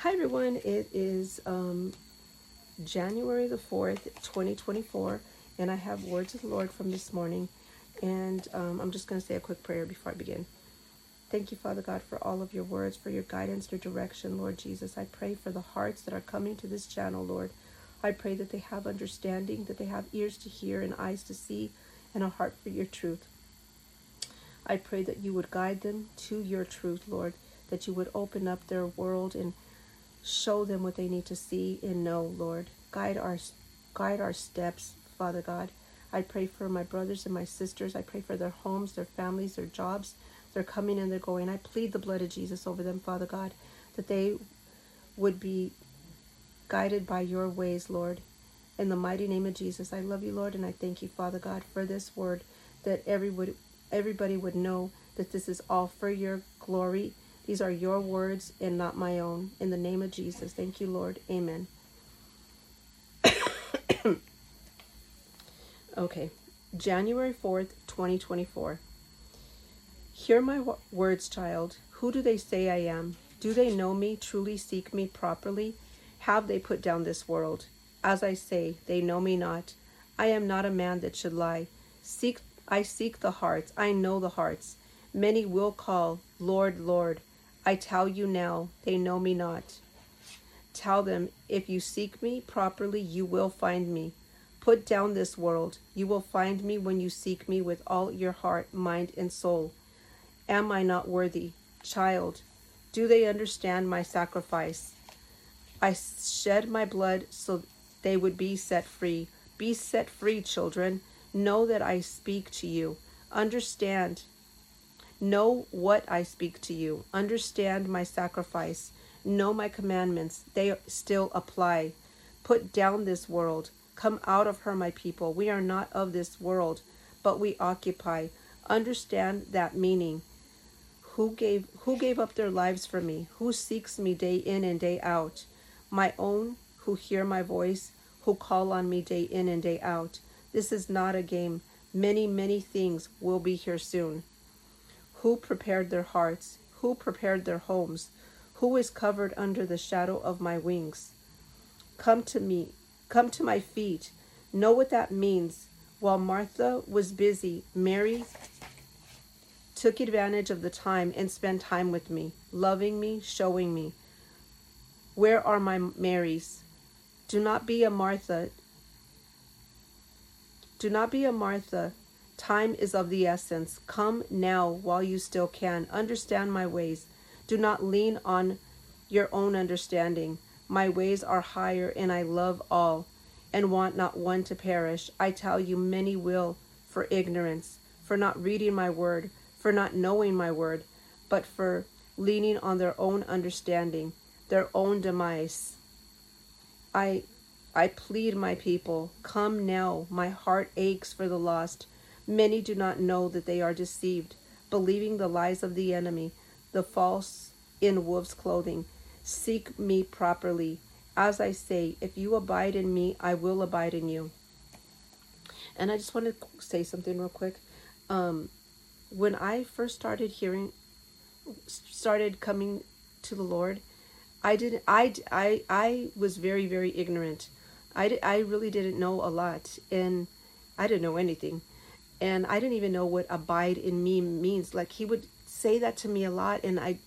Hi everyone, it is um, January the 4th, 2024, and I have words of the Lord from this morning. And um, I'm just going to say a quick prayer before I begin. Thank you, Father God, for all of your words, for your guidance, your direction, Lord Jesus. I pray for the hearts that are coming to this channel, Lord. I pray that they have understanding, that they have ears to hear and eyes to see, and a heart for your truth. I pray that you would guide them to your truth, Lord, that you would open up their world and show them what they need to see and know, Lord. Guide our guide our steps, Father God. I pray for my brothers and my sisters. I pray for their homes, their families, their jobs. They're coming and they're going. I plead the blood of Jesus over them, Father God, that they would be guided by your ways, Lord. In the mighty name of Jesus, I love you, Lord, and I thank you, Father God, for this word that everybody everybody would know that this is all for your glory these are your words and not my own. In the name of Jesus. Thank you, Lord. Amen. okay. January 4th, 2024. Hear my words, child. Who do they say I am? Do they know me, truly seek me properly? Have they put down this world? As I say, they know me not. I am not a man that should lie. Seek I seek the hearts. I know the hearts. Many will call, Lord, Lord, I tell you now, they know me not. Tell them, if you seek me properly, you will find me. Put down this world. You will find me when you seek me with all your heart, mind, and soul. Am I not worthy? Child, do they understand my sacrifice? I shed my blood so they would be set free. Be set free, children. Know that I speak to you. Understand Know what I speak to you. Understand my sacrifice. Know my commandments. They still apply. Put down this world. Come out of her, my people. We are not of this world, but we occupy. Understand that meaning. Who gave who gave up their lives for me? Who seeks me day in and day out? My own who hear my voice, who call on me day in and day out. This is not a game. Many, many things will be here soon. Who prepared their hearts? Who prepared their homes? Who is covered under the shadow of my wings? Come to me, come to my feet. Know what that means. While Martha was busy, Mary took advantage of the time and spent time with me, loving me, showing me. Where are my Marys? Do not be a Martha. Do not be a Martha Time is of the essence. Come now while you still can. Understand my ways. Do not lean on your own understanding. My ways are higher, and I love all, and want not one to perish. I tell you, many will for ignorance, for not reading my word, for not knowing my word, but for leaning on their own understanding, their own demise. I I plead, my people, come now. My heart aches for the lost. Many do not know that they are deceived, believing the lies of the enemy, the false in wolf's clothing. Seek me properly. As I say, if you abide in me, I will abide in you. And I just want to say something real quick. Um, when I first started hearing, started coming to the Lord, I didn't. I I I was very very ignorant. I I really didn't know a lot, and I didn't know anything and I didn't even know what abide in me means. Like he would say that to me a lot, and I,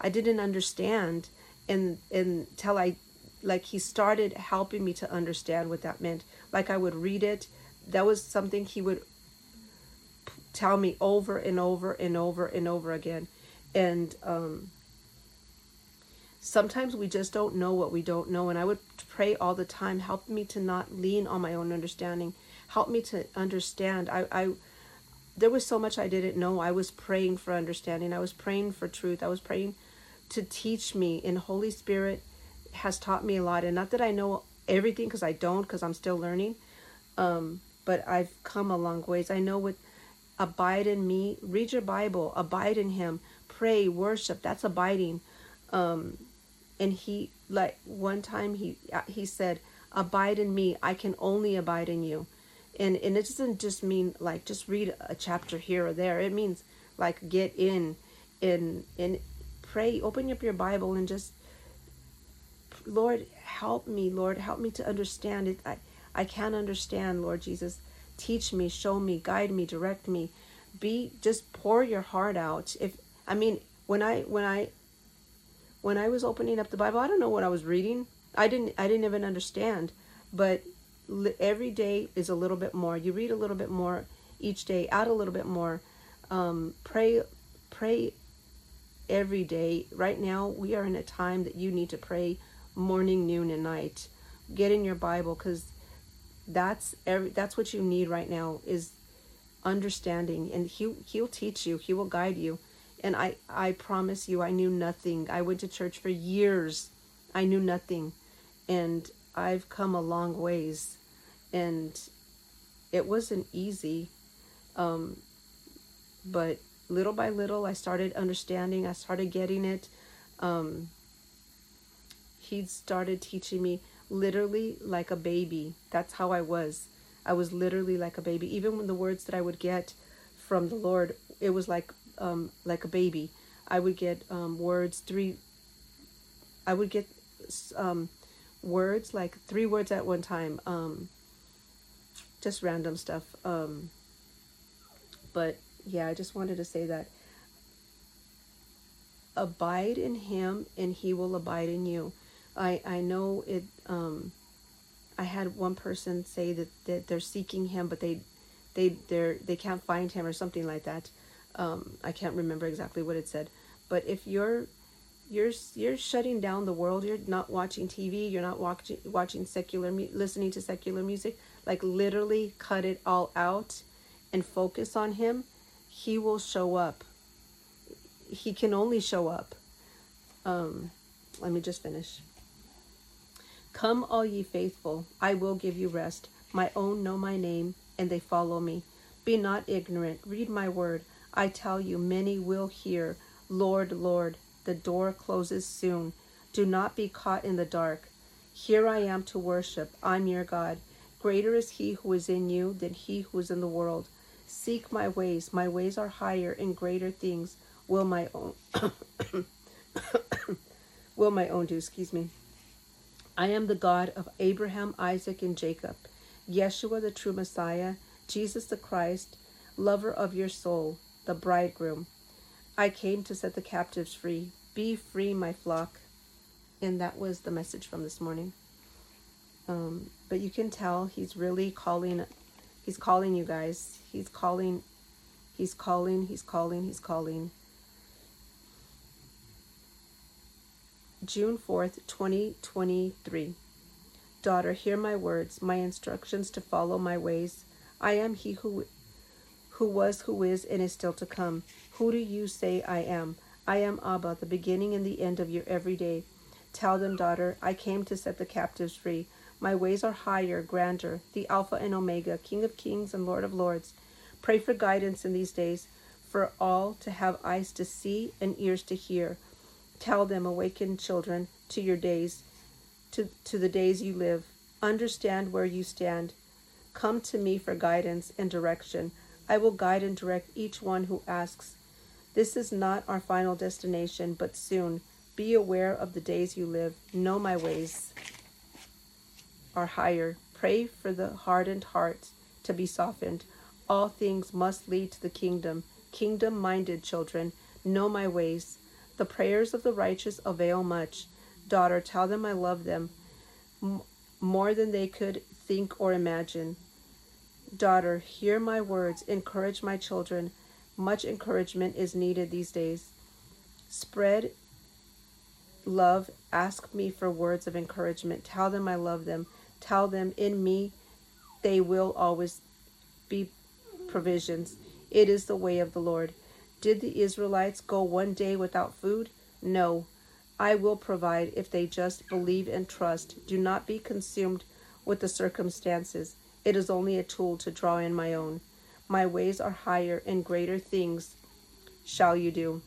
I didn't understand, and until I, like he started helping me to understand what that meant. Like I would read it, that was something he would tell me over and over and over and over again, and um, sometimes we just don't know what we don't know, and I would pray all the time, help me to not lean on my own understanding help me to understand. I, I there was so much I didn't know. I was praying for understanding. I was praying for truth. I was praying to teach me. And Holy Spirit has taught me a lot. And not that I know everything because I don't, because I'm still learning. Um, but I've come a long ways. I know what abide in me. Read your Bible. Abide in Him. Pray, worship. That's abiding. Um, and he like one time he he said, "Abide in me. I can only abide in you." And and it doesn't just mean like just read a chapter here or there it means like get in and and pray open up your bible and just Lord, help me, Lord, help me to understand it. I, I can't understand, Lord Jesus. Teach me, show me, guide me, direct me. Be just pour your heart out. If I mean, when I when I when I was opening up the Bible, I don't know what I was reading. I didn't I didn't even understand, but every day is a little bit more. You read a little bit more each day, add a little bit more. Um, pray pray every day. Right now, we are in a time that you need to pray morning, noon, and night. Get in your Bible because that's every that's what you need right now is understanding, and he he'll teach you. He will guide you. And I I promise you, I knew nothing. I went to church for years. I knew nothing, and I've come a long ways, and it wasn't easy. Um, but little by little, I started understanding. I started getting it. Um, he started teaching me literally like a baby. That's how I was. I was literally like a baby. Even when the words that I would get from the Lord, it was like um, like a baby. I would get um, words three. I would get um, words like three words at one time. Just random stuff. Um, but yeah, I just wanted to say that abide in him and he will abide in you. I, I know it, um, I had one person say that, that they're seeking him, but they, they, they're, they can't find him or something like that. Um, I can't remember exactly what it said, but if you're, you're, you're shutting down the world, you're not watching TV, you're not watching, watching secular, listening to secular music, like literally cut it all out and focus on him he will show up. He can only show up. Um, let me just finish. Come, all ye faithful, I will give you rest. My own know my name, and they follow me. Be not ignorant, read my word. I tell you, many will hear, Lord, Lord, the door closes soon. Do not be caught in the dark. Here I am to worship. I'm your God. Greater is he who is in you than he who is in the world. Seek my ways. My ways are higher and greater things will my own will my own do, excuse me. I am the God of Abraham, Isaac, and Jacob. Yeshua, the true Messiah, Jesus the Christ, lover of your soul, the bridegroom. I came to set the captives free. Be free, my flock. And that was the message from this morning. Um, but you can tell he's really calling He's calling you guys. He's calling. He's calling. He's calling. He's calling. June 4th, 2023. Daughter, hear my words, my instructions to follow my ways. I am he who who was, who is, and is still to come. Who do you say I am? I am Abba, the beginning and the end of your every day. Tell them, daughter, I came to set the captives free. My ways are higher, grander, the Alpha and Omega, King of kings and Lord of lords. Pray for guidance in these days, for all to have eyes to see and ears to hear. Tell them, awaken children, to your days, to, to the days you live. Understand where you stand. Come to me for guidance and direction. I will guide and direct each one who asks. This is not our final destination, but soon. Be aware of the days you live. Know my ways are higher. Pray for the hardened hearts to be softened. All things must lead to the kingdom. Kingdom minded children, know my ways. The prayers of the righteous avail much. Daughter, tell them I love them more than they could think or imagine. Daughter, hear my words, encourage my children. Much encouragement is needed these days. Spread love, ask me for words of encouragement. Tell them I love them. Tell them, in me, they will always be provisions. It is the way of the Lord. Did the Israelites go one day without food? No. I will provide if they just believe and trust. Do not be consumed with the circumstances. It is only a tool to draw in my own. My ways are higher and greater things shall you do.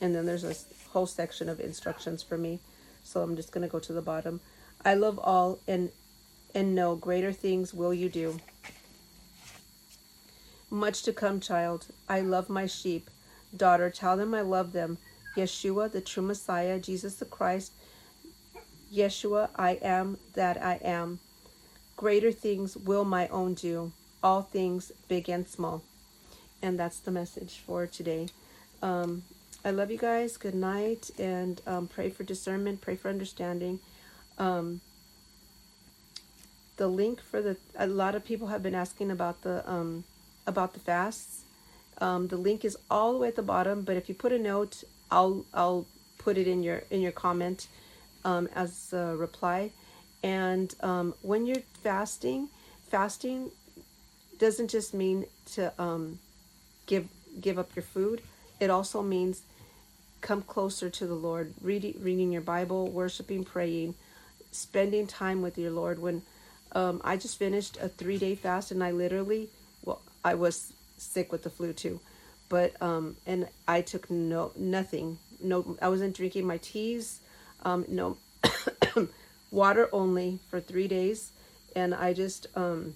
And then there's a whole section of instructions for me. So I'm just going to go to the bottom. I love all and and know greater things will you do. Much to come, child. I love my sheep. Daughter, tell them I love them. Yeshua, the true Messiah, Jesus the Christ, Yeshua, I am that I am. Greater things will my own do, all things big and small. And that's the message for today. Um, I love you guys. Good night. And um, pray for discernment, pray for understanding. Um, the link for the a lot of people have been asking about the um, about the fasts. Um, the link is all the way at the bottom, but if you put a note, I'll I'll put it in your in your comment um, as a reply. And um, when you're fasting, fasting doesn't just mean to um, give give up your food. It also means come closer to the Lord, reading reading your Bible, worshiping, praying, spending time with your Lord. When um, I just finished a three day fast, and I literally, well, I was sick with the flu too, but um, and I took no nothing. No, I wasn't drinking my teas. Um, no, water only for three days, and I just um,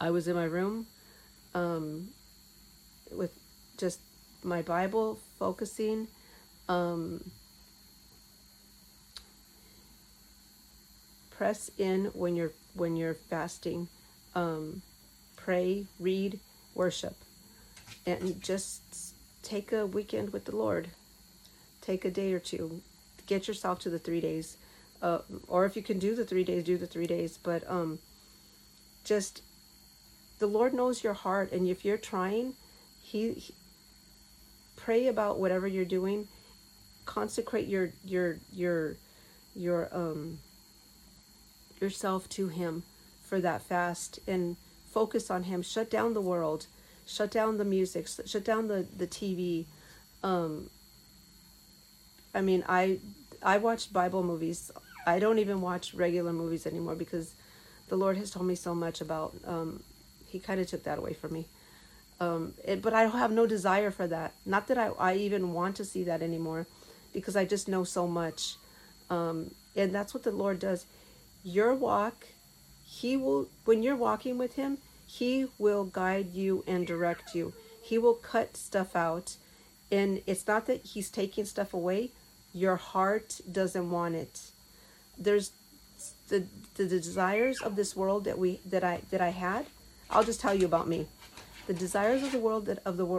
I was in my room, um, with just my Bible, focusing. Um, press in when you're when you're fasting um, pray read worship. And just take a weekend with the lord. Take a day or two. Get yourself to the three days. Uh, or if you can do the three days do the three days. But um, just the lord knows your heart. And if you're trying he, he pray about whatever you're doing. Consecrate your your your your um yourself to Him for that fast and focus on Him. Shut down the world, shut down the music, shut down the the TV. Um, I mean, I I watch Bible movies. I don't even watch regular movies anymore because the Lord has told me so much about. Um, he kind of took that away from me. Um, it, but I have no desire for that. Not that I, I even want to see that anymore because I just know so much. Um, and that's what the Lord does your walk, He will, when you're walking with Him, He will guide you and direct you. He will cut stuff out. And it's not that He's taking stuff away, your heart doesn't want it. There's the, the desires of this world that we that I that I had. I'll just tell you about me. The desires of the world that of the world